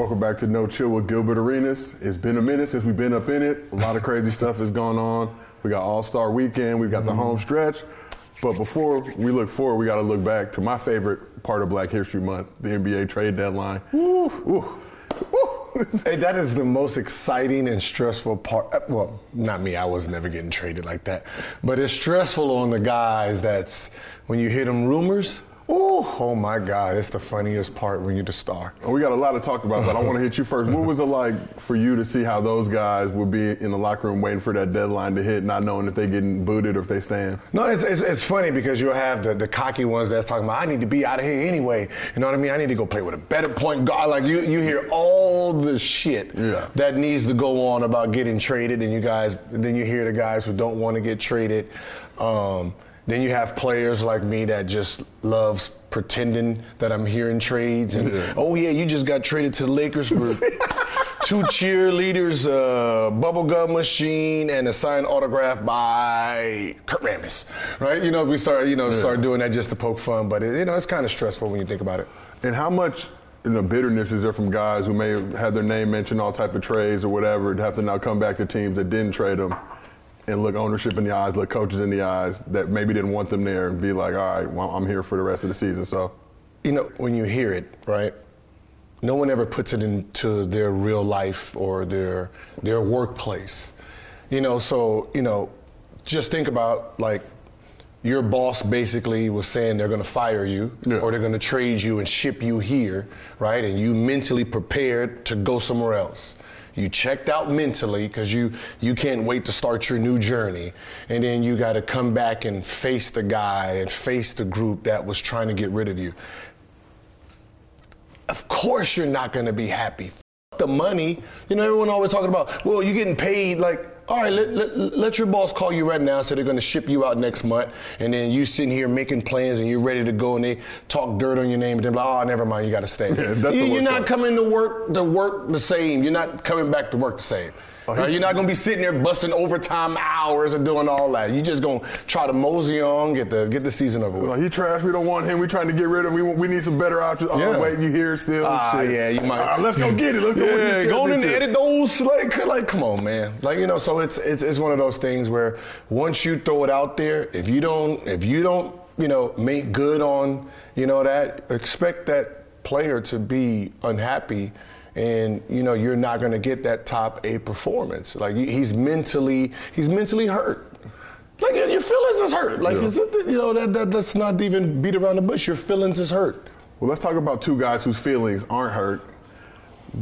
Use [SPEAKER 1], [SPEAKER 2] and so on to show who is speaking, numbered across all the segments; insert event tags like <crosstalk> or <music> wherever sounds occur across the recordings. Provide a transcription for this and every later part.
[SPEAKER 1] Welcome back to No Chill with Gilbert Arenas. It's been a minute since we've been up in it. A lot of crazy stuff has gone on. We got All Star Weekend. We've got the home stretch. But before we look forward, we got to look back to my favorite part of Black History Month, the NBA trade deadline. Woo, woo, woo. <laughs>
[SPEAKER 2] Hey, that is the most exciting and stressful part. uh, Well, not me. I was never getting traded like that. But it's stressful on the guys. That's when you hear them rumors. Ooh, oh my God! It's the funniest part when you're the star.
[SPEAKER 1] We got a lot to talk about, but I want to hit you first. What was it like for you to see how those guys would be in the locker room waiting for that deadline to hit, not knowing if they're getting booted or if they stand?
[SPEAKER 2] No, it's, it's, it's funny because you'll have the, the cocky ones that's talking about, I need to be out of here anyway. You know what I mean? I need to go play with a better point guard. Like you, you hear all the shit
[SPEAKER 1] Yeah.
[SPEAKER 2] that needs to go on about getting traded, and you guys, then you hear the guys who don't want to get traded. Um, then you have players like me that just loves pretending that I'm hearing trades and
[SPEAKER 1] Yeah.
[SPEAKER 2] oh yeah, you just got traded to the Lakers for <laughs> two cheerleaders, uh, a bubblegum machine, and a signed autograph by Kurt Rambis. Right? You know, if we start, you know, start doing that just to poke fun, but it, you know, it's kind of stressful when you think about it.
[SPEAKER 1] And how much you know, bitterness is there from guys who may have had their name mentioned all type of trades or whatever to have to now come back to teams that didn't trade them and look ownership in the eyes, look coaches in the eyes that maybe didn't want them there and be like, all right, well, I'm here for the rest of the season. So
[SPEAKER 2] you know, when you hear it, right? No one ever puts it into their real life or their their workplace. You know, so you know, just think about like your boss basically was saying they're going to fire you
[SPEAKER 1] Yeah.
[SPEAKER 2] or they're going to trade you and ship you here, right? And you mentally prepared to go somewhere else. You checked out mentally because you you can't wait to start your new journey, and then you got to come back and face the guy and face the group that was trying to get rid of you of course you're not going to be happy. The money. You know, everyone always talking about, well, you're getting paid like, all right, let, let, let your boss call you right now, so they're going to ship you out next month, and then you sitting here making plans and you're ready to go, and they talk dirt on your name, and they're like, oh, never mind, you got to stay. <laughs>
[SPEAKER 1] Yeah,
[SPEAKER 2] you, you're not
[SPEAKER 1] part.
[SPEAKER 2] coming to work to work the same. You're not coming back to work the same.
[SPEAKER 1] Oh,
[SPEAKER 2] Right? You're not going to be sitting there busting overtime hours and doing all that. You're just going to try to mosey on, get the get the season over with.
[SPEAKER 1] he trash. We don't want him. We trying to get rid of him. We, we need some better options.
[SPEAKER 2] Yeah.
[SPEAKER 1] Oh, wait, you here still?
[SPEAKER 2] Ah,
[SPEAKER 1] Shit.
[SPEAKER 2] yeah, you might.
[SPEAKER 1] Ah, let's go get it. Let's go.
[SPEAKER 2] Yeah, go in and edit those. Like, like, come on, man. Like, you know, so it's it's it's one of those things where once you throw it out there, if you don't if you don't you know make good on you know that, expect that player to be unhappy. And you know you're not going to get that top A performance. Like he's mentally, he's mentally hurt. Like your feelings is hurt. Like
[SPEAKER 1] Yeah.
[SPEAKER 2] it's, you know that, that let's not even beat around the bush. Your feelings is hurt.
[SPEAKER 1] Well, let's talk about two guys whose feelings aren't hurt.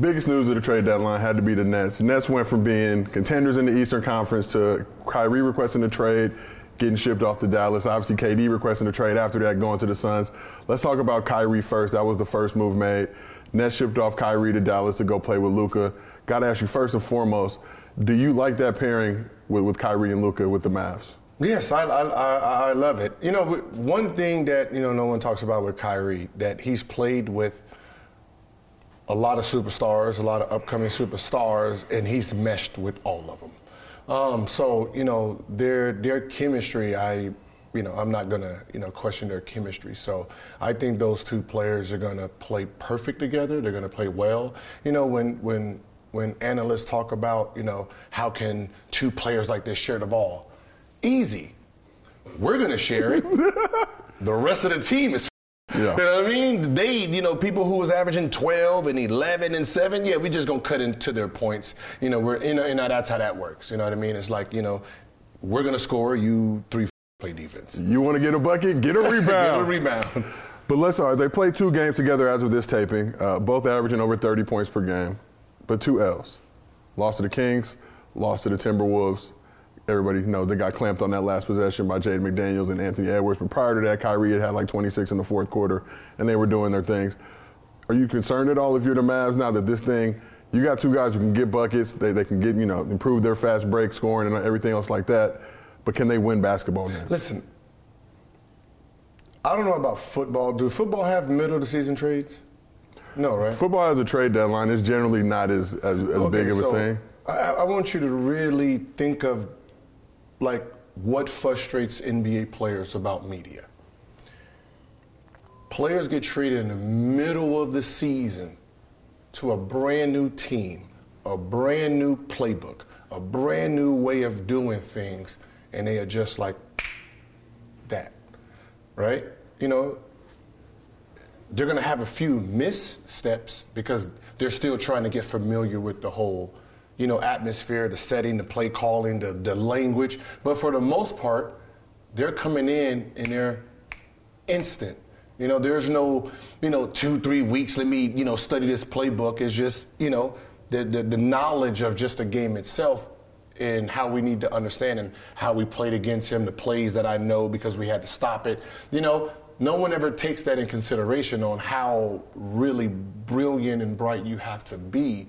[SPEAKER 1] Biggest news of the trade deadline had to be the Nets. Nets went from being contenders in the Eastern Conference to Kyrie requesting a trade, getting shipped off to Dallas. Obviously, KD requesting a trade after that, going to the Suns. Let's talk about Kyrie first. That was the first move made. Nets shipped off Kyrie to Dallas to go play with Luka. Got to ask you first and foremost, do you like that pairing with, with Kyrie and Luka with the Mavs?
[SPEAKER 2] Yes, I, I, I, I love it. You know, one thing that you know no one talks about with Kyrie that he's played with a lot of superstars, a lot of upcoming superstars, and he's meshed with all of them. Um, so you know their their chemistry, I you know I'm not gonna you know question their chemistry. So I think those two players are gonna play perfect together. They're gonna play well. You know when when when analysts talk about you know how can two players like this share the ball, easy. We're gonna share it. <laughs> the rest of the team is
[SPEAKER 1] Yeah.
[SPEAKER 2] you know what I mean? They, you know, people who was averaging 12 and 11 and 7, yeah, we just gonna cut into their points. You know, we're, you know, you know, that's how that works. You know what I mean? It's like, you know, we're gonna score, you three play defense.
[SPEAKER 1] You want to get a bucket? Get a <laughs> rebound.
[SPEAKER 2] Get a rebound.
[SPEAKER 1] But let's all right, they played two games together as of this taping, uh, both averaging over 30 points per game, but two L's. Lost to the Kings, lost to the Timberwolves. Everybody knows they got clamped on that last possession by Jaden McDaniels and Anthony Edwards. But prior to that, Kyrie had had like 26 in the fourth quarter, and they were doing their things. Are you concerned at all if you're the Mavs now that this thing, you got two guys who can get buckets, they, they can get, you know, improve their fast break scoring and everything else like that, but can they win basketball now?
[SPEAKER 2] Listen, I don't know about football. Do football have middle of the season trades? No, right?
[SPEAKER 1] Football has a trade deadline. It's generally not as, as, as
[SPEAKER 2] Okay,
[SPEAKER 1] big of a
[SPEAKER 2] so
[SPEAKER 1] thing.
[SPEAKER 2] I, I want you to really think of like what frustrates NBA players about media. Players get traded in the middle of the season to a brand new team, a brand new playbook, a brand new way of doing things, and they are just like that, right? You know, they're going to have a few missteps because they're still trying to get familiar with the whole, you know, atmosphere, the setting, the play calling, the, the language. But for the most part, they're coming in and they're instant. You know, there's no, you know, two, three weeks, let me, you know, study this playbook. It's just, you know, the, the, the knowledge of just the game itself and how we need to understand and how we played against him, the plays that I know because we had to stop it. You know, no one ever takes that in consideration on how really brilliant and bright you have to be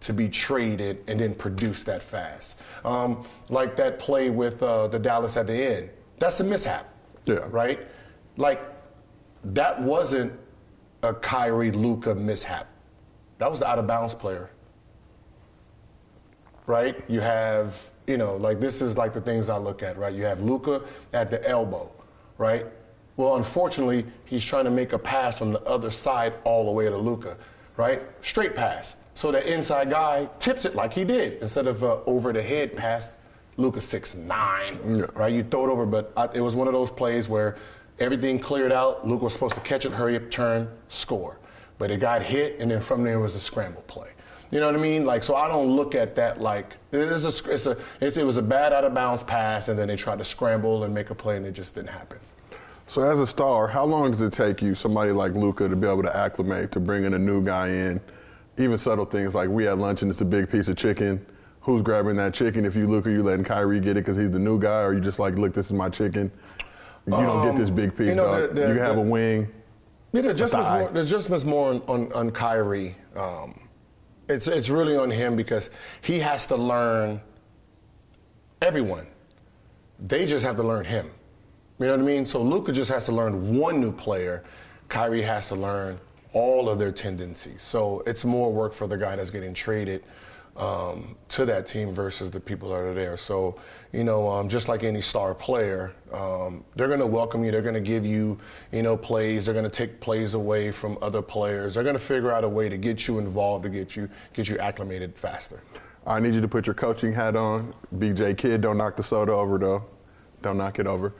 [SPEAKER 2] to be traded and then produce that fast. Um, like that play with uh, the Dallas at the end. That's a mishap.
[SPEAKER 1] Yeah.
[SPEAKER 2] Right? Like, that wasn't a Kyrie Luka mishap. That was the out of bounds player right? You have, you know, like this is like the things I look at, right? You have Luka at the elbow, right? Well, unfortunately, he's trying to make a pass from the other side all the way to Luka, right? Straight pass. So the inside guy tips it like he did instead of uh, over the head pass. Luka six nine,
[SPEAKER 1] Yeah.
[SPEAKER 2] right? You throw it over, but I, it was one of those plays where everything cleared out. Luka was supposed to catch it, hurry up, turn, score, but it got hit, and then from there was a scramble play. You know what I mean? Like, so I don't look at that like it's a, it's a, it's, it was a bad out of bounds pass, and then they tried to scramble and make a play, and it just didn't happen.
[SPEAKER 1] So as a star, how long does it take you, somebody like Luka, to be able to acclimate to bringing a new guy in? Even subtle things like we had lunch and it's a big piece of chicken. Who's grabbing that chicken? If you Luka, you letting Kyrie get it because he's the new guy, or you just like, look, this is my chicken. You don't get this big piece,
[SPEAKER 2] Um, you know, the- the-
[SPEAKER 1] you have
[SPEAKER 2] the-
[SPEAKER 1] a wing.
[SPEAKER 2] Yeah, the adjustment's more, the adjustment's more on, on, on Kyrie. Um, it's, it's really on him because he has to learn everyone. They just have to learn him. You know what I mean? So Luka just has to learn one new player. Kyrie has to learn all of their tendencies. So it's more work for the guy that's getting traded um, to that team versus the people that are there. So, you know, um, just like any star player, um, they're going to welcome you. They're going to give you, you know, plays. They're going to take plays away from other players. They're going to figure out a way to get you involved, to get you get you acclimated faster.
[SPEAKER 1] I need you to put your coaching hat on. BJ Kid, don't knock the soda over though. Don't knock it over.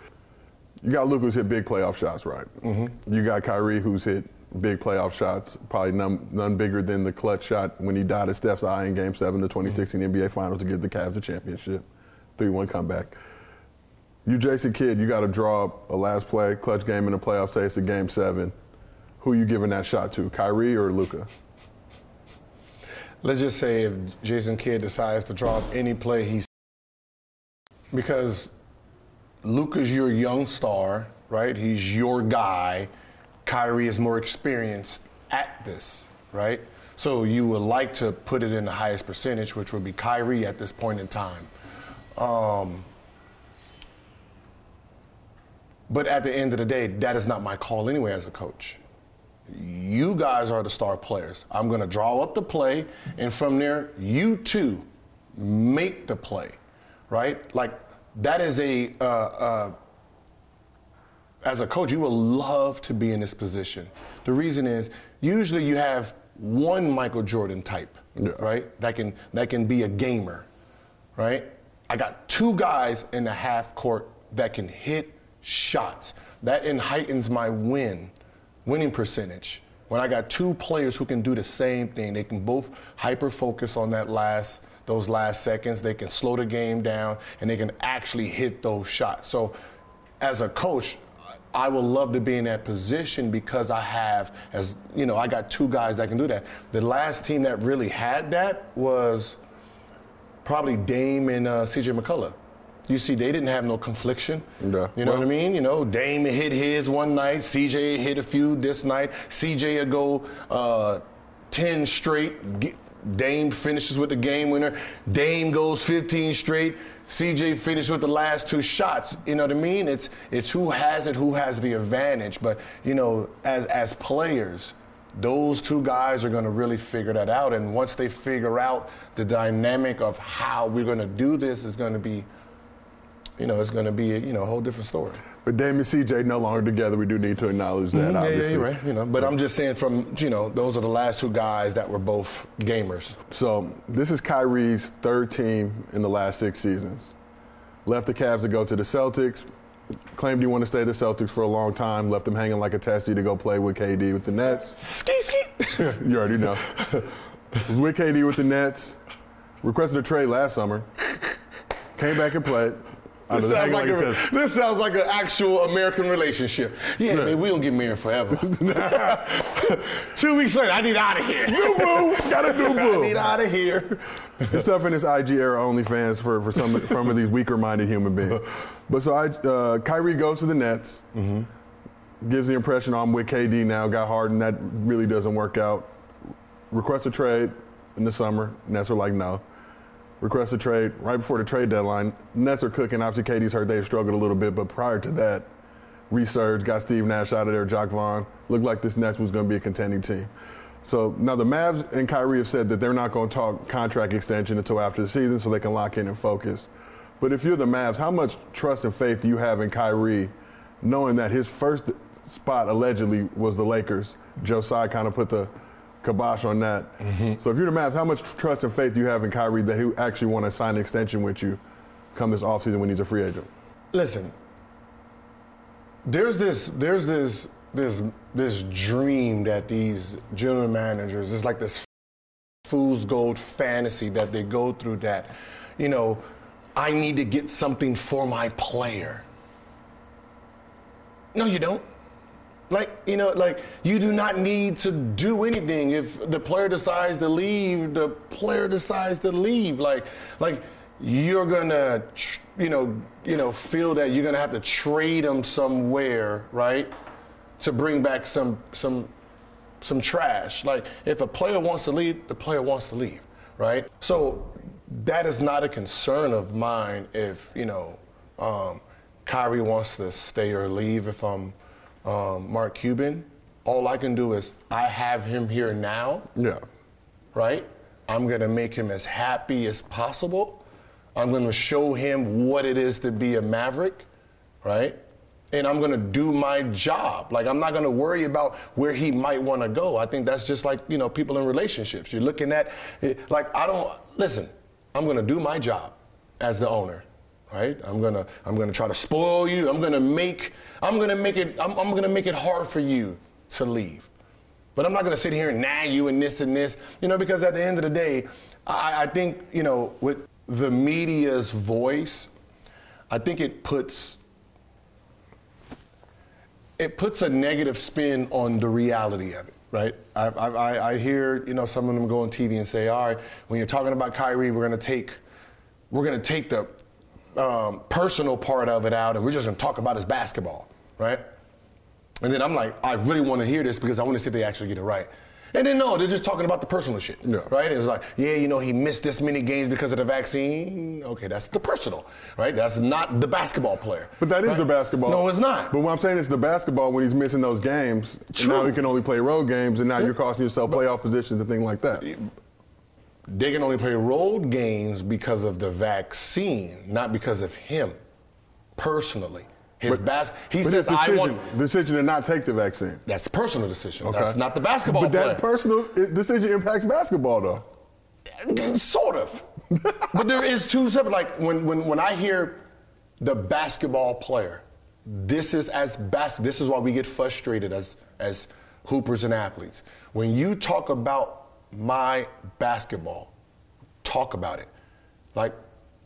[SPEAKER 1] You got Luke who's hit big playoff shots, right? Mm-hmm. You got Kyrie who's hit big playoff shots, probably none, none bigger than the clutch shot when he died at Steph's eye in Game 7 of the mm-hmm. 2016 NBA Finals to give the Cavs the championship. 3-1 comeback. You, Jason Kidd, you got to draw up a last play, clutch game in the playoffs, say it's a Game 7. Who you giving that shot to, Kyrie or Luka?
[SPEAKER 2] Let's just say if Jason Kidd decides to draw up any play, he's because Luka's your young star, right? He's your guy. Kyrie is more experienced at this, right? So you would like to put it in the highest percentage, which would be Kyrie at this point in time. Um, but at the end of the day, that is not my call anyway as a coach. You guys are the star players. I'm going to draw up the play, and from there, you two make the play, right? Like that is a. Uh, uh, as a coach, you will love to be in this position. The reason is usually you have one Michael Jordan type,
[SPEAKER 1] Yeah.
[SPEAKER 2] right? That can that can be a gamer, right? I got two guys in the half court that can hit shots. That en- heightens my win, winning percentage. When I got two players who can do the same thing, they can both hyper focus on that last those last seconds. They can slow the game down and they can actually hit those shots. So, as a coach, I would love to be in that position because I have, as you know, I got two guys that can do that. The last team that really had that was probably Dame and uh, CJ McCollum. You see, they didn't have no confliction.
[SPEAKER 1] Yeah.
[SPEAKER 2] You know
[SPEAKER 1] Well-
[SPEAKER 2] what I mean? You know, Dame hit his one night, CJ hit a few this night. CJ will go uh, 10 straight. Dame finishes with the game winner. Dame goes 15 straight. CJ finished with the last two shots. You know what I mean? It's it's who has it, who has the advantage. But you know, as as players, those two guys are going to really figure that out. And once they figure out the dynamic of how we're going to do this, is going to be, you know, it's going to be you know a whole different story.
[SPEAKER 1] But Dame and CJ no longer together. We do need to acknowledge that.
[SPEAKER 2] Mm-hmm. Yeah,
[SPEAKER 1] obviously.
[SPEAKER 2] yeah, right. You know, but I'm just saying from you know those are the last two guys that were both gamers.
[SPEAKER 1] So this is Kyrie's third team in the last six seasons. Left the Cavs to go to the Celtics. Claimed he wanted to stay at the Celtics for a long time. Left them hanging like a testy to go play with KD with the Nets.
[SPEAKER 2] Ski ski. <laughs>
[SPEAKER 1] you already know. Was <laughs> with KD with the Nets. Requested a trade last summer. Came back and played. I
[SPEAKER 2] This sounds,
[SPEAKER 1] hanging
[SPEAKER 2] like
[SPEAKER 1] a
[SPEAKER 2] a, this sounds like an actual American relationship. Yeah,
[SPEAKER 1] Yeah.
[SPEAKER 2] man, we don't get married forever. <laughs> Two weeks later, I need out of here.
[SPEAKER 1] Boo boo, gotta <laughs> do
[SPEAKER 2] I
[SPEAKER 1] boo.
[SPEAKER 2] need out of here.
[SPEAKER 1] It's tough in this IG era OnlyFans for, for some, some of these weaker minded human beings. But so I, uh, Kyrie goes to the Nets, gives the impression I'm with KD now, got Harden. That really doesn't work out. Request a trade in the summer. Nets were like, no. Request a trade right before the trade deadline. Nets are cooking. Obviously, KD's hurt. They've struggled a little bit, but prior to that, resurged, got Steve Nash out of there, Jacque Vaughn. Looked like this Nets was going to be a contending team. So now the Mavs and Kyrie have said that they're not going to talk contract extension until after the season so they can lock in and focus. But if you're the Mavs, how much trust and faith do you have in Kyrie, knowing that his first spot allegedly was the Lakers? Josiah kind of put the kibosh on that. Mm-hmm. So if you're the Mavs, how much trust and faith do you have in Kyrie that he actually want to sign an extension with you come this offseason when he's a free agent?
[SPEAKER 2] Listen, there's this, there's this, this, this dream that these general managers, it's like this fool's gold fantasy that they go through that, you know, I need to get something for my player. No, you don't. Like, you know, like you do not need to do anything. If the player decides to leave, the player decides to leave. Like, like you're gonna, you know, you know, feel that you're gonna have to trade them somewhere, right? To bring back some some some trash. Like if a player wants to leave, the player wants to leave, right? So that is not a concern of mine if, you know, um, Kyrie wants to stay or leave if I'm um, Mark Cuban. All I can do is I have him here now
[SPEAKER 1] Yeah.
[SPEAKER 2] right? I'm going to make him as happy as possible. I'm going to show him what it is to be a maverick, right? And I'm going to do my job. Like I'm not going to worry about where he might want to go. I think that's just like, you know, people in relationships. You're looking at eh, like I don't listen, I'm going to do my job as the owner. Right? I'm gonna I'm gonna try to spoil you. I'm gonna make I'm gonna make it I'm, I'm gonna make it hard for you to leave. But I'm not to sit here and nag you and this and this, you know, because at the end of the day, I, I think, you know, with the media's voice, I think it puts it puts a negative spin on the reality of it, right? I, I, I- hear, you know, some of them go on TV and say, all right, when you're talking about Kyrie, we're to take we're to take the um, personal part of it out, and we're just going to talk about his basketball, right? And then I'm like, I really want to hear this because I want to see if they actually get it right. And then no, they're just talking about the personal shit,
[SPEAKER 1] Yeah.
[SPEAKER 2] right? It's like, yeah, you know, he missed this many games because of the vaccine. Okay, that's the personal, right? That's not the basketball player.
[SPEAKER 1] But that is
[SPEAKER 2] right?
[SPEAKER 1] the basketball.
[SPEAKER 2] No, it's not.
[SPEAKER 1] But what I'm saying is the basketball when he's missing those games. and
[SPEAKER 2] True.
[SPEAKER 1] Now he can only play road games, and now you're costing yourself playoff positions and things like that.
[SPEAKER 2] They can only play road games because of the vaccine, not because of him personally. His bas- he says,
[SPEAKER 1] his
[SPEAKER 2] I
[SPEAKER 1] decision,
[SPEAKER 2] want.
[SPEAKER 1] decision to not take the vaccine.
[SPEAKER 2] That's a personal decision.
[SPEAKER 1] Okay.
[SPEAKER 2] That's not the basketball
[SPEAKER 1] But
[SPEAKER 2] player.
[SPEAKER 1] that personal decision impacts basketball, though.
[SPEAKER 2] sort of. <laughs> but there is two separate. Like when, when, when I hear the basketball player, this is as bas- This is why we get frustrated as as hoopers and athletes. When you talk about my basketball, talk about it. Like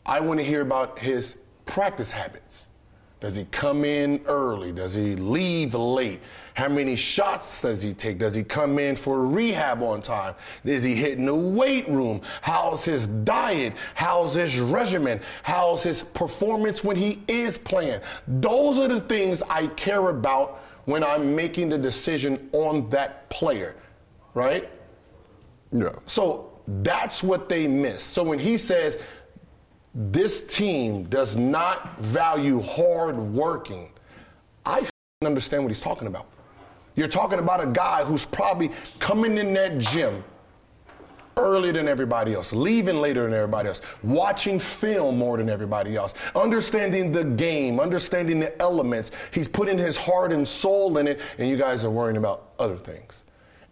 [SPEAKER 2] I want to hear about his practice habits. Does he come in early? Does he leave late? How many shots does he take? Does he come in for rehab on time? Is he hitting the weight room? How's his diet? How's his regimen? How's his performance when he is playing? Those are the things I care about when I'm making the decision on that player, right?
[SPEAKER 1] Yeah.
[SPEAKER 2] So that's what they miss. So when he says this team does not value hard working, I understand what he's talking about. You're talking about a guy who's probably coming in that gym earlier than everybody else, leaving later than everybody else, watching film more than everybody else, understanding the game, understanding the elements. He's putting his heart and soul in it, and you guys are worrying about other things.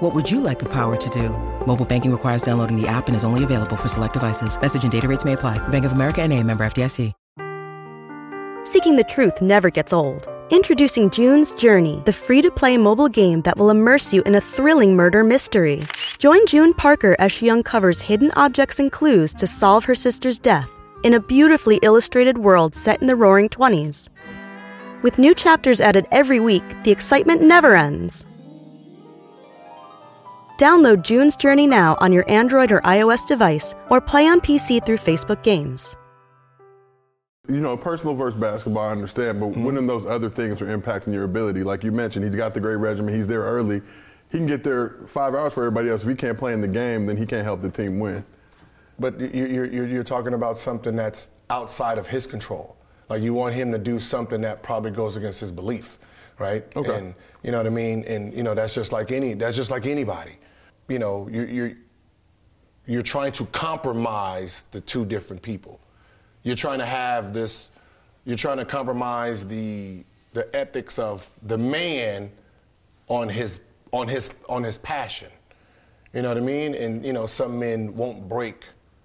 [SPEAKER 3] What would you like the power to do? Mobile banking requires downloading the app and is only available for select devices. Message and data rates may apply. Bank of America and a member FDIC.
[SPEAKER 4] Seeking the truth never gets old. Introducing June's Journey, the free-to-play mobile game that will immerse you in a thrilling murder mystery. Join June Parker as she uncovers hidden objects and clues to solve her sister's death in a beautifully illustrated world set in the roaring 20s. With new chapters added every week, the excitement never ends. Download June's Journey now on your Android or iOS device or play on PC through Facebook Games.
[SPEAKER 1] You know, personal versus basketball, I understand, but mm-hmm. when those other things are impacting your ability, like you mentioned, he's got the great regimen, he's there early. He can get there five hours for everybody else. If he can't play in the game, then he can't help the team win.
[SPEAKER 2] But you- you're, you're, you're talking about something that's outside of his control. Like you want him to do something that probably goes against his belief, right?
[SPEAKER 1] Okay.
[SPEAKER 2] And you know what I mean. And you know that's just like any that's just like anybody. You know you, you're you're trying to compromise the two different people. You're trying to have this. You're trying to compromise the the ethics of the man on his on his on his passion. You know what I mean? And you know some men won't break.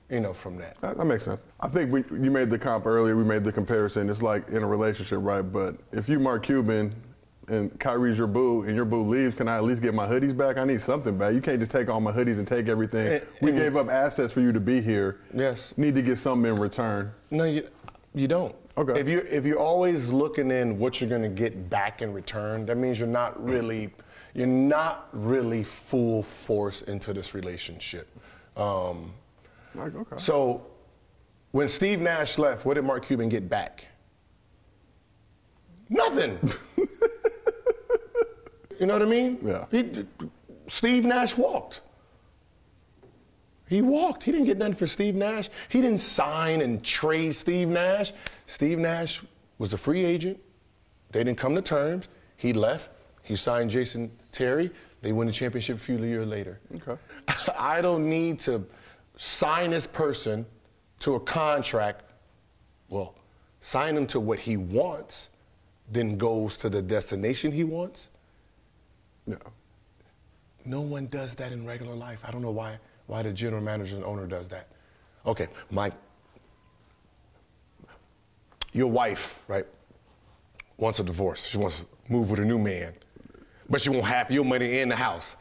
[SPEAKER 2] You know from that.
[SPEAKER 1] That, that makes sense. I think we, you made the comp earlier. We made the comparison. It's like in a relationship, right? But if you Mark Cuban and Kyrie's your boo and your boo leaves, can I at least get my hoodies back? I need something back. You can't just take all my hoodies and take everything.
[SPEAKER 2] And-
[SPEAKER 1] we
[SPEAKER 2] and-
[SPEAKER 1] gave up assets for you to be here.
[SPEAKER 2] Yes.
[SPEAKER 1] Need to get something in return.
[SPEAKER 2] No, you you don't.
[SPEAKER 1] Okay.
[SPEAKER 2] If you if you're always looking in what you're going to get back in return, that means you're not really you're not really full force into this relationship. Um,
[SPEAKER 1] Like, okay.
[SPEAKER 2] so when Steve Nash left, what did Mark Cuban get back? Nothing. <laughs> you know what I mean?
[SPEAKER 1] Yeah.
[SPEAKER 2] He, Steve Nash walked. He walked. He didn't get nothing for Steve Nash. He didn't sign and trade Steve Nash. Steve Nash was a free agent. They didn't come to terms. He left. He signed Jason Terry. They win the championship a few years later.
[SPEAKER 1] Okay. <laughs>
[SPEAKER 2] I don't need to sign this person to a contract. Well, sign him to what he wants, then goes to the destination he wants.
[SPEAKER 1] Yeah.
[SPEAKER 2] No one does that in regular life. I don't know why why the general manager and owner does that. Okay, Mike. Your wife, right, wants a divorce. She wants to move with a new man. But she won't have your money in the house.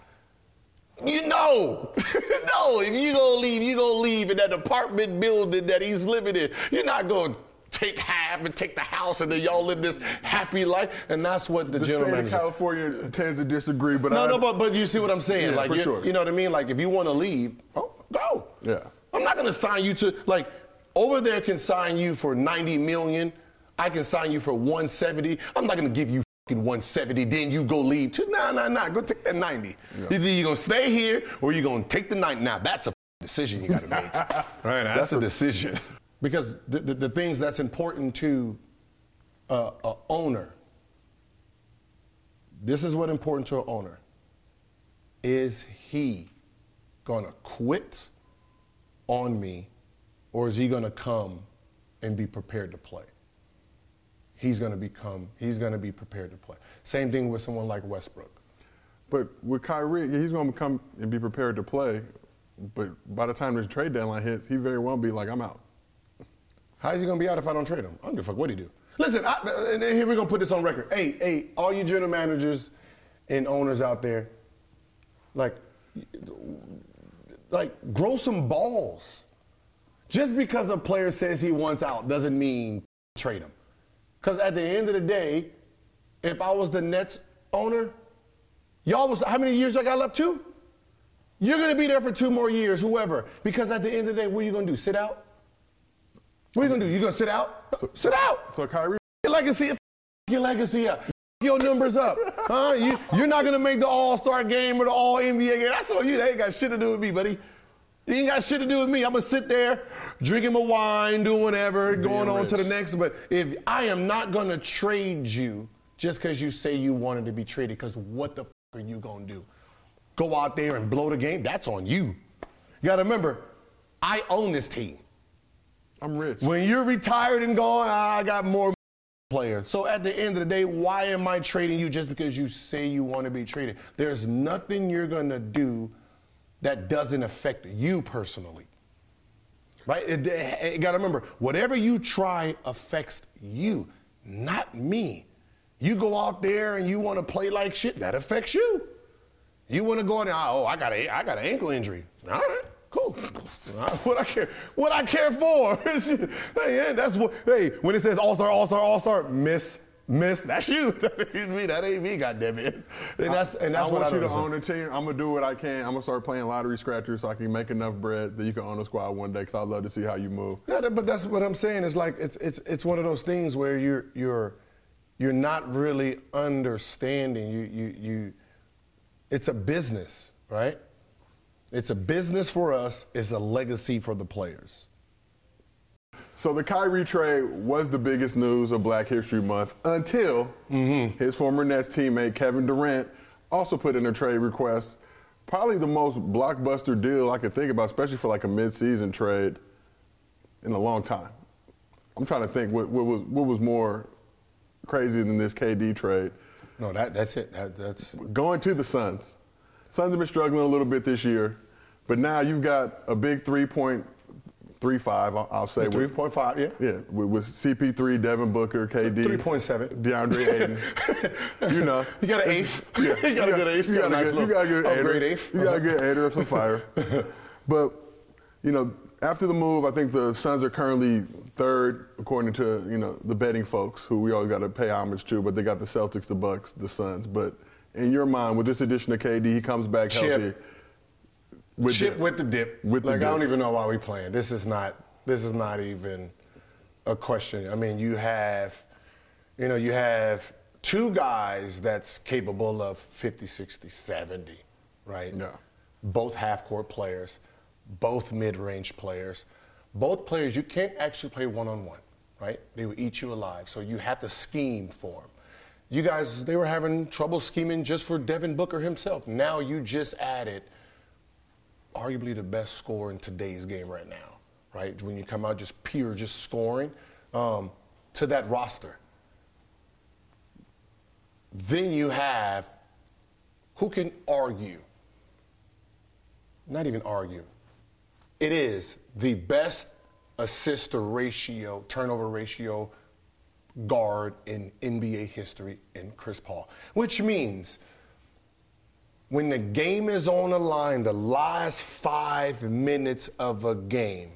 [SPEAKER 2] You know, <laughs> no, if you gonna leave, you gonna leave in that apartment building that he's living in. You're not gonna take half and take the house and then y'all live this happy life. And that's what the,
[SPEAKER 1] The
[SPEAKER 2] general
[SPEAKER 1] state of. California tends to disagree, but
[SPEAKER 2] No,
[SPEAKER 1] I,
[SPEAKER 2] no, but but you see what I'm saying?
[SPEAKER 1] Yeah,
[SPEAKER 2] like,
[SPEAKER 1] for
[SPEAKER 2] you,
[SPEAKER 1] sure.
[SPEAKER 2] you know what I mean? Like, if you want to leave, oh, go.
[SPEAKER 1] Yeah.
[SPEAKER 2] I'm not gonna sign you to like over there can sign you for 90 million. I can sign you for 170. I'm not gonna give you fucking 170. Then you go leave. To, nah, nah, nah. Go take that 90. Either you're gonna stay here or you're gonna take the 90. Now that's a decision you gotta make. <laughs> right? That's, a, decision. Because the, the, the things that's important to a owner. This is what important to an owner. Is he gonna quit on me, or is he gonna come and be prepared to play? he's going to become, he's to be prepared to play. Same thing with someone like Westbrook.
[SPEAKER 1] But with Kyrie, he's going to come and be prepared to play. But by the time the trade deadline hits, he very well be like, I'm out.
[SPEAKER 2] How is he to be out if I don't trade him? I don't give a fuck what he do. Listen, I, and here we're to put this on record. Hey, hey, all you general managers and owners out there, like, like grow some balls. Just because a player says he wants out doesn't mean trade him. Because at the end of the day, if I was the Nets owner, y'all was how many years I got left? Two. You're gonna be there for two more years, whoever. Because at the end of the day, what are you gonna do? Sit out? What are you gonna do? You gonna sit out?
[SPEAKER 1] So,
[SPEAKER 2] sit out.
[SPEAKER 1] So Kyrie,
[SPEAKER 2] your legacy, your legacy up. Your numbers up, huh? You, you're not gonna make the All Star game or the All NBA game. That's all you. They ain't got shit to do with me, buddy. You ain't got shit to do with me. I'm gonna sit there, drinking my wine, doing whatever,
[SPEAKER 1] Being
[SPEAKER 2] going on to the next. But if I am not gonna trade you just because you say you wanted to be traded, because what the f- are you gonna do? Go out there and blow the game? That's on you. You gotta remember, I own this team.
[SPEAKER 1] I'm rich.
[SPEAKER 2] When you're retired and gone, ah, I got more players. So at the end of the day, why am I trading you just because you say you want to be traded? There's nothing you're going to do that doesn't affect you personally. Right? It, it- you got to remember, whatever you try affects you, not me. You go out there and you want to play like shit, that affects you. You want to go in there, oh, I got a, I got an ankle injury. All right. <laughs> What I care, what I care for. <laughs> hey, yeah, that's what. Hey, when it says All Star, All Star, All Star, miss, miss, that's you. <laughs> That ain't me. That ain't me. Goddamn it. And that's and that's
[SPEAKER 1] I
[SPEAKER 2] what
[SPEAKER 1] want
[SPEAKER 2] I
[SPEAKER 1] you to own a team. I'm gonna do what I can. I'm gonna start playing lottery scratchers so I can make enough bread that you can own a squad one day. Cause I'd love to see how you move.
[SPEAKER 2] Yeah, but that's what I'm saying. It's like it's it's it's one of those things where you're you're you're not really understanding. You you you. It's a business, right? It's a business for us. It's a legacy for the players.
[SPEAKER 1] So the Kyrie trade was the biggest news of Black History Month until
[SPEAKER 2] Mm-hmm.
[SPEAKER 1] his former Nets teammate Kevin Durant also put in a trade request. Probably the most blockbuster deal I could think about, especially for like a mid-season trade in a long time. I'm trying to think what, what was what was more crazy than this KD trade.
[SPEAKER 2] No, that that's it. That, that's
[SPEAKER 1] Going to the Suns. Suns have been struggling a little bit this year, but now you've got a big 3.35, I'll, I'll say.
[SPEAKER 2] three point five. Yeah.
[SPEAKER 1] Yeah, with, with CP3, Devin Booker, KD,
[SPEAKER 2] 3.7.
[SPEAKER 1] DeAndre Ayton. <laughs> you know,
[SPEAKER 2] You got an eighth. You got a good eighth.
[SPEAKER 1] You
[SPEAKER 2] You
[SPEAKER 1] got,
[SPEAKER 2] got a nice
[SPEAKER 1] good, you got a good
[SPEAKER 2] upgrade eighth.
[SPEAKER 1] You got a
[SPEAKER 2] Uh-huh.
[SPEAKER 1] good aider of some fire. <laughs> but you know, after the move, I think the Suns are currently third, according to you know the betting folks, who we all got to pay homage to. But they got the Celtics, the Bucks, the Suns. But in your mind, with this addition of KD, he comes back
[SPEAKER 2] Chip.
[SPEAKER 1] healthy. With
[SPEAKER 2] Chip
[SPEAKER 1] the-
[SPEAKER 2] with the dip.
[SPEAKER 1] With the
[SPEAKER 2] like I don't even know why we playing. This is not. This is not even a question. I mean, you have, you know, you have two guys that's capable of 50, 60, 70, right?
[SPEAKER 1] No.
[SPEAKER 2] Both half-court players, both mid-range players, both players you can't actually play one-on-one, right? They will eat you alive. So you have to scheme for them. You guys, they were having trouble scheming just for Devin Booker himself. Now you just added arguably the best scorer in today's game right now, right? When you come out just pure, just scoring um, to that roster. Then you have who can argue? Not even argue. It is the best assist to ratio, turnover ratio guard in NBA history in Chris Paul, which means when the game is on the line, the last five minutes of a game,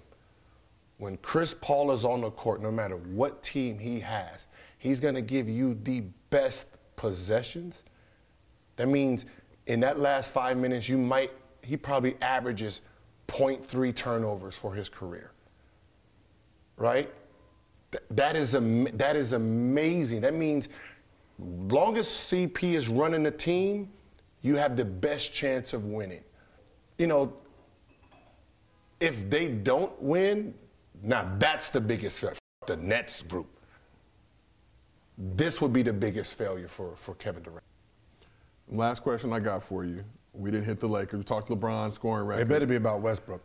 [SPEAKER 2] when Chris Paul is on the court, no matter what team he has, he's going to give you the best possessions. That means in that last five minutes, you might, he probably averages 0.3 turnovers for his career. Right? Th- that, is am- that is amazing. That means longest CP is running the team, you have the best chance of winning. You know, if they don't win, now that's the biggest failure. The Nets group. This would be the biggest failure for, for Kevin Durant.
[SPEAKER 1] Last question I got for you. We didn't hit the Lakers. We talked LeBron scoring record.
[SPEAKER 2] It better be about Westbrook.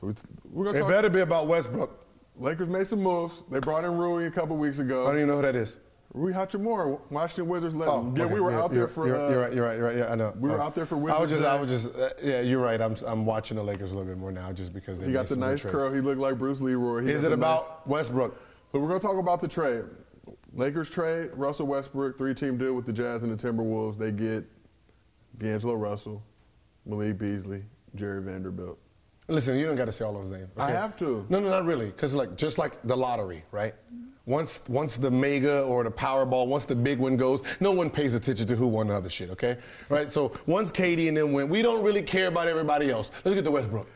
[SPEAKER 1] So we, we're gonna
[SPEAKER 2] It
[SPEAKER 1] talk.
[SPEAKER 2] better be about Westbrook.
[SPEAKER 1] Lakers made some moves. They brought in Rui a couple weeks ago.
[SPEAKER 2] I don't even know who that is.
[SPEAKER 1] Rui Hachimura, Washington Wizards
[SPEAKER 2] Oh,
[SPEAKER 1] legend. yeah, we were
[SPEAKER 2] You're-
[SPEAKER 1] out there for.
[SPEAKER 2] You're,
[SPEAKER 1] uh,
[SPEAKER 2] you're right. You're right. You're right. Yeah, I know.
[SPEAKER 1] we were
[SPEAKER 2] Uh,
[SPEAKER 1] out there for
[SPEAKER 2] I was
[SPEAKER 1] Wizards
[SPEAKER 2] just. I was just. Uh, yeah, you're right. I'm. I'm watching the Lakers a little bit more now, just because they
[SPEAKER 1] He got the nice curl. He looked like Bruce Leroy. He
[SPEAKER 2] Is it about
[SPEAKER 1] nice-
[SPEAKER 2] Westbrook?
[SPEAKER 1] So we're going to talk about the trade. Lakers trade Russell Westbrook, three-team deal with the Jazz and the Timberwolves. They get D'Angelo Russell, Malik Beasley, Jarred Vanderbilt.
[SPEAKER 2] Listen, you don't got to say all those names.
[SPEAKER 1] I have to.
[SPEAKER 2] No, no, not really. Because like just like the lottery, right? Once once the mega or the Powerball, once the big one goes, no one pays attention to who won the other shit. Okay, right? So once KD and them win, we don't really care about everybody else. Let's get to Westbrook.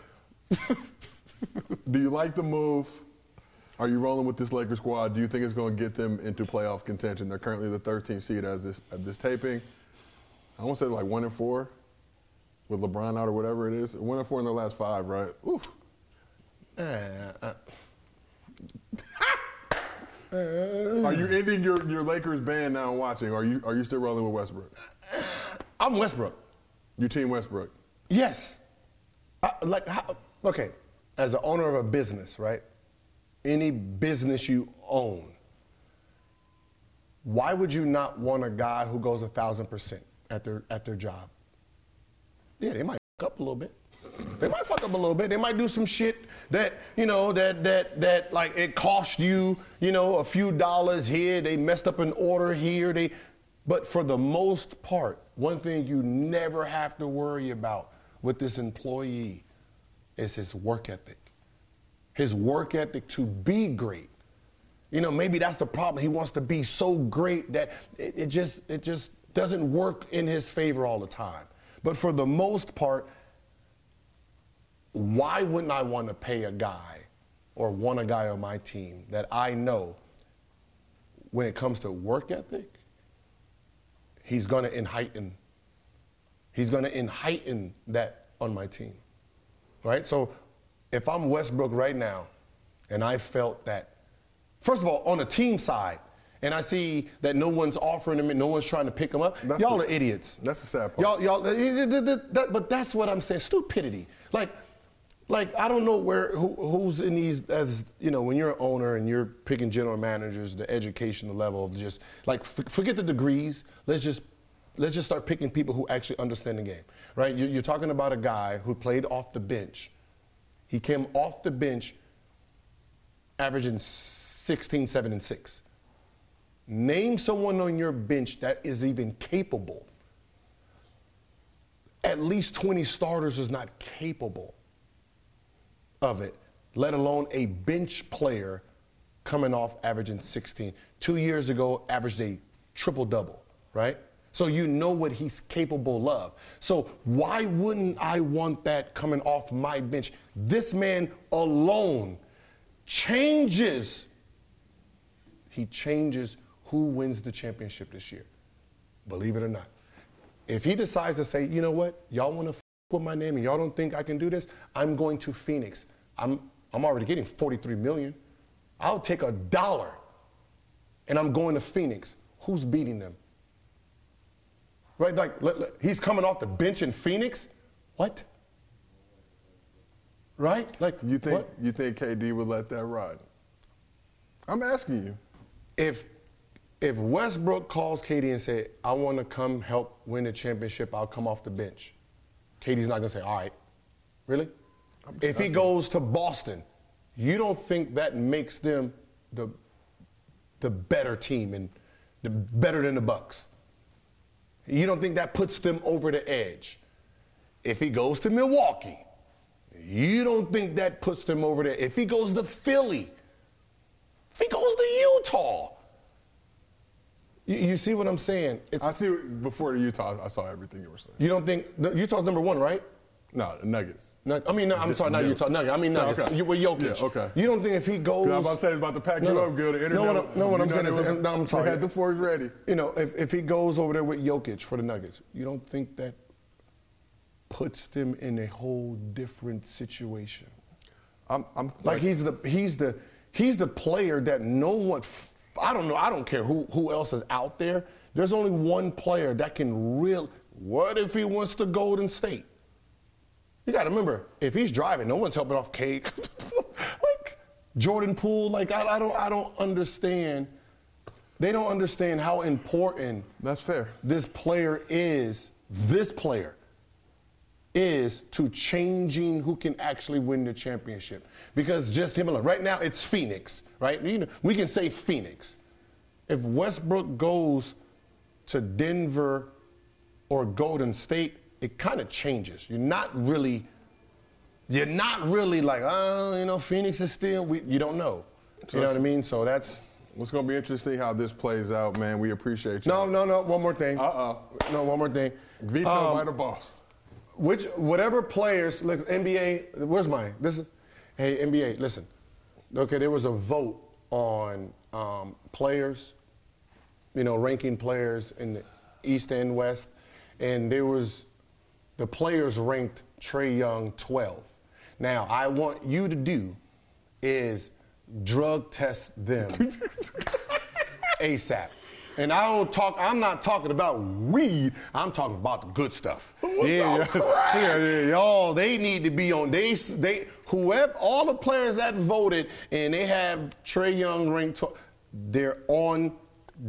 [SPEAKER 2] <laughs>
[SPEAKER 1] Do you like the move? Are you rolling with this Lakers squad? Do you think it's going to get them into playoff contention? They're currently the 13th seed as this at this taping. I won't say like one and four with LeBron out or whatever it is. One and four in their last five, right? Ooh.
[SPEAKER 2] Uh, uh,
[SPEAKER 1] Are you ending your, your Lakers band now and watching? Are you are you still rolling with Westbrook?
[SPEAKER 2] I'm Westbrook.
[SPEAKER 1] You team Westbrook.
[SPEAKER 2] Yes. I, like, how, okay, as the owner of a business, right? Any business you own, why would you not want a guy who goes a thousand percent at their at their job? Yeah, they might fuck up a little bit. They might fuck up a little bit. They might do some shit that you know that that that like it cost you you know a few dollars here. They messed up an order here. They, but for the most part, one thing you never have to worry about with this employee is his work ethic. His work ethic to be great. You know, maybe that's the problem. He wants to be so great that it, it just it just doesn't work in his favor all the time. But for the most part, why wouldn't I want to pay a guy or want a guy on my team that I know when it comes to work ethic, he's going to heighten he's going to heighten that on my team. Right? So if I'm Westbrook right now and I felt that First of all, on the team side, and I see that no one's offering them and no one's trying to pick them up.
[SPEAKER 1] That's
[SPEAKER 2] y'all
[SPEAKER 1] the-
[SPEAKER 2] are idiots.
[SPEAKER 1] that's the sad part.
[SPEAKER 2] Y'all, y'all, that- but that's what I'm saying. Stupidity. Like, like I don't know where who, who's in these as you know when you're an owner and you're picking general managers, the educational level of just like f- forget the degrees. Let's just let's just start picking people who actually understand the game, right? You- You're talking about a guy who played off the bench. He came off the bench averaging 16, 7, and 6. Name someone on your bench that is even capable. At least 20 starters is not capable of it, let alone a bench player coming off averaging 16. Two years ago, averaged a triple double, right? So you know what he's capable of. So why wouldn't I want that coming off my bench? This man alone changes. He changes who wins the championship this year. Believe it or not. If he decides to say, you know what, y'all want to f- with my name and y'all don't think I can do this, I'm going to Phoenix. I'm, I'm already getting 43 million. I'll take a dollar and I'm going to Phoenix. Who's beating them? Right? Like, let- let- he's coming off the bench in Phoenix? What? Right? Like,
[SPEAKER 1] You think
[SPEAKER 2] what?
[SPEAKER 1] you think KD would let that ride? I'm asking you.
[SPEAKER 2] if if Westbrook calls KD and say, "I want to come help win the championship," I'll come off the bench. KD's not gonna say, "All right, really." If he goes to Boston, you don't think that makes them the the better team and the better than the Bucks? You don't think that puts them over the edge? If he goes to Milwaukee, you don't think that puts them over there? If he goes to Philly, if he goes to Utah, you, you see what I'm saying? It's,
[SPEAKER 1] I see before the Utah. I saw everything you were saying.
[SPEAKER 2] you don't think Utah's number one, right?
[SPEAKER 1] No, the Nuggets.
[SPEAKER 2] No, I mean, no, I'm sorry, not. Utah. Nuggets. I mean, Nuggets.
[SPEAKER 1] okay.
[SPEAKER 2] You, with Jokic.
[SPEAKER 1] Yeah, okay.
[SPEAKER 2] You don't think if he goes?
[SPEAKER 1] 'Cause I was about to say it's about to pack
[SPEAKER 2] No,
[SPEAKER 1] you
[SPEAKER 2] no.
[SPEAKER 1] up, good. The internet.
[SPEAKER 2] No, what, no, what I'm saying is,
[SPEAKER 1] was-
[SPEAKER 2] no, I'm sorry.
[SPEAKER 1] Had the fours ready.
[SPEAKER 2] You know, if, if he goes over there with Jokic for the Nuggets, you don't think that puts them in a whole different situation?
[SPEAKER 1] I'm, I'm
[SPEAKER 2] Like he's the he's the he's the player that no one. I don't know. I don't care who who else is out there. There's only one player that can real. What if he wants to Golden State? You got to remember, if he's driving, no one's helping off cake. <laughs> like Jordan Poole, like I, I don't I don't understand They don't understand how important
[SPEAKER 1] That's fair.
[SPEAKER 2] this player is, this player is to changing who can actually win the championship. Because just him alone. Right now, it's Phoenix, right? You know, we can say Phoenix. If Westbrook goes to Denver or Golden State, it kind of changes. You're not really, you're not really like, oh, you know, Phoenix is still, we, you don't know. You know what I mean? So that's,
[SPEAKER 1] It's going to be interesting how this plays out, man. We appreciate you.
[SPEAKER 2] no, no, no, one more thing.
[SPEAKER 1] Uh-oh.
[SPEAKER 2] No, one more thing.
[SPEAKER 1] Veto
[SPEAKER 2] Um,
[SPEAKER 1] by the boss.
[SPEAKER 2] Which whatever players, look, NBA. Where's mine? This is, hey NBA. Listen, okay. There was a vote on um, players, you know, ranking players in the East and West, and there was the players ranked Trae Young 12. Now I want you to do is drug test them <laughs> ASAP. And I don't talk. I'm not talking about weed. I'm talking about the good stuff. Yeah, yeah, <laughs> yeah, yeah, y'all. They need to be on. They, they, whoever, all the players that voted and they have Trae Young ranked. tw- They're on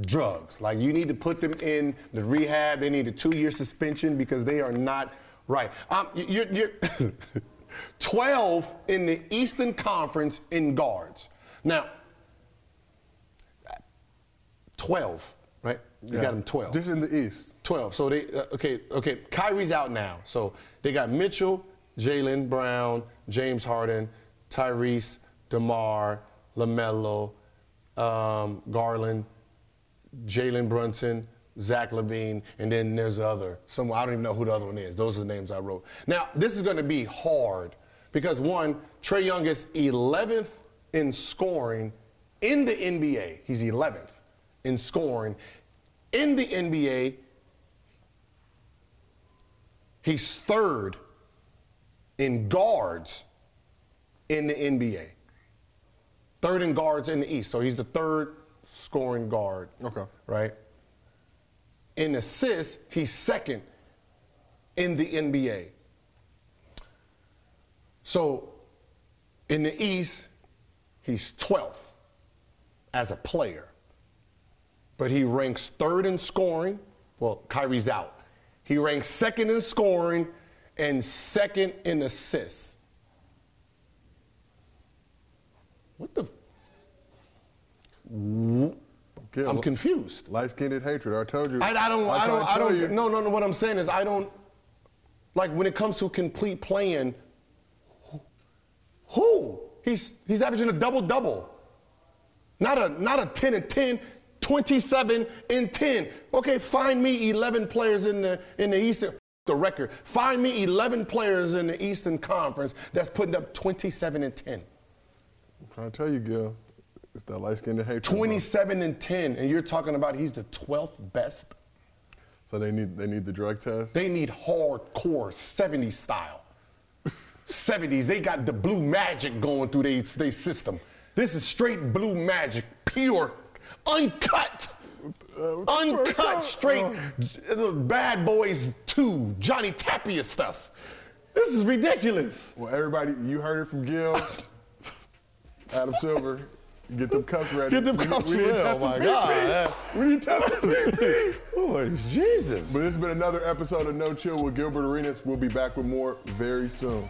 [SPEAKER 2] drugs. Like you need to put them in the rehab. They need a two-year suspension because they are not right. Um, you're, you're <laughs> 12 in the Eastern Conference in guards. Now. 12, right? You got them 12.
[SPEAKER 1] This is in the East.
[SPEAKER 2] 12. So they, uh, okay, okay, Kyrie's out now. So they got Mitchell, Jaylen Brown, James Harden, Tyrese, DeMar, LaMelo, um, Garland, Jalen Brunson, Zach LaVine, and then there's the other. Some I don't even know who the other one is. Those are the names I wrote. Now, this is going to be hard because one, Trae Young is 11th in scoring in the NBA. He's 11th in scoring in the NBA. He's third in guards in the NBA. Third in guards in the East. So he's the third scoring guard.
[SPEAKER 1] Okay.
[SPEAKER 2] Right? In assists, he's second in the NBA. So in the East, he's 12th as a player. But he ranks third in scoring. Well, Kyrie's out. He ranks second in scoring and second in assists. What the? f-
[SPEAKER 1] Gil,
[SPEAKER 2] I'm confused.
[SPEAKER 1] Light-skinned hatred. I told you.
[SPEAKER 2] I, I don't. I
[SPEAKER 1] tried
[SPEAKER 2] don't. I don't.
[SPEAKER 1] you.
[SPEAKER 2] No, no, no. What I'm saying is, I don't. Like when it comes to complete playing, who- who? He's he's averaging a double double. Not a not a 10 and 10, 27 and 10. Okay, find me 11 players in the in the Eastern the record. Find me 11 players in the Eastern Conference that's putting up 27 and 10.
[SPEAKER 1] I'm trying to tell you, Gil. It's that light-skinned hatred. bro.
[SPEAKER 2] 27 and 10, and you're talking about he's the 12th best.
[SPEAKER 1] So they need they need the drug test.
[SPEAKER 2] They need hardcore 70s style. <laughs> 70s, they got the blue magic going through their system. This is straight blue magic, pure, uncut. uncut, straight the Bad Boys 2, Johnny Tapia stuff. This is ridiculous.
[SPEAKER 1] Well, everybody, you heard it from Gil. <laughs> Adam Silver. Get them cups ready.
[SPEAKER 2] Get them
[SPEAKER 1] We need-
[SPEAKER 2] cups
[SPEAKER 1] we need to
[SPEAKER 2] ready. Oh, my God.
[SPEAKER 1] We need to test the BP.
[SPEAKER 2] Oh, Jesus.
[SPEAKER 1] But this has been another episode of No Chill with Gilbert Arenas. We'll be back with more very soon.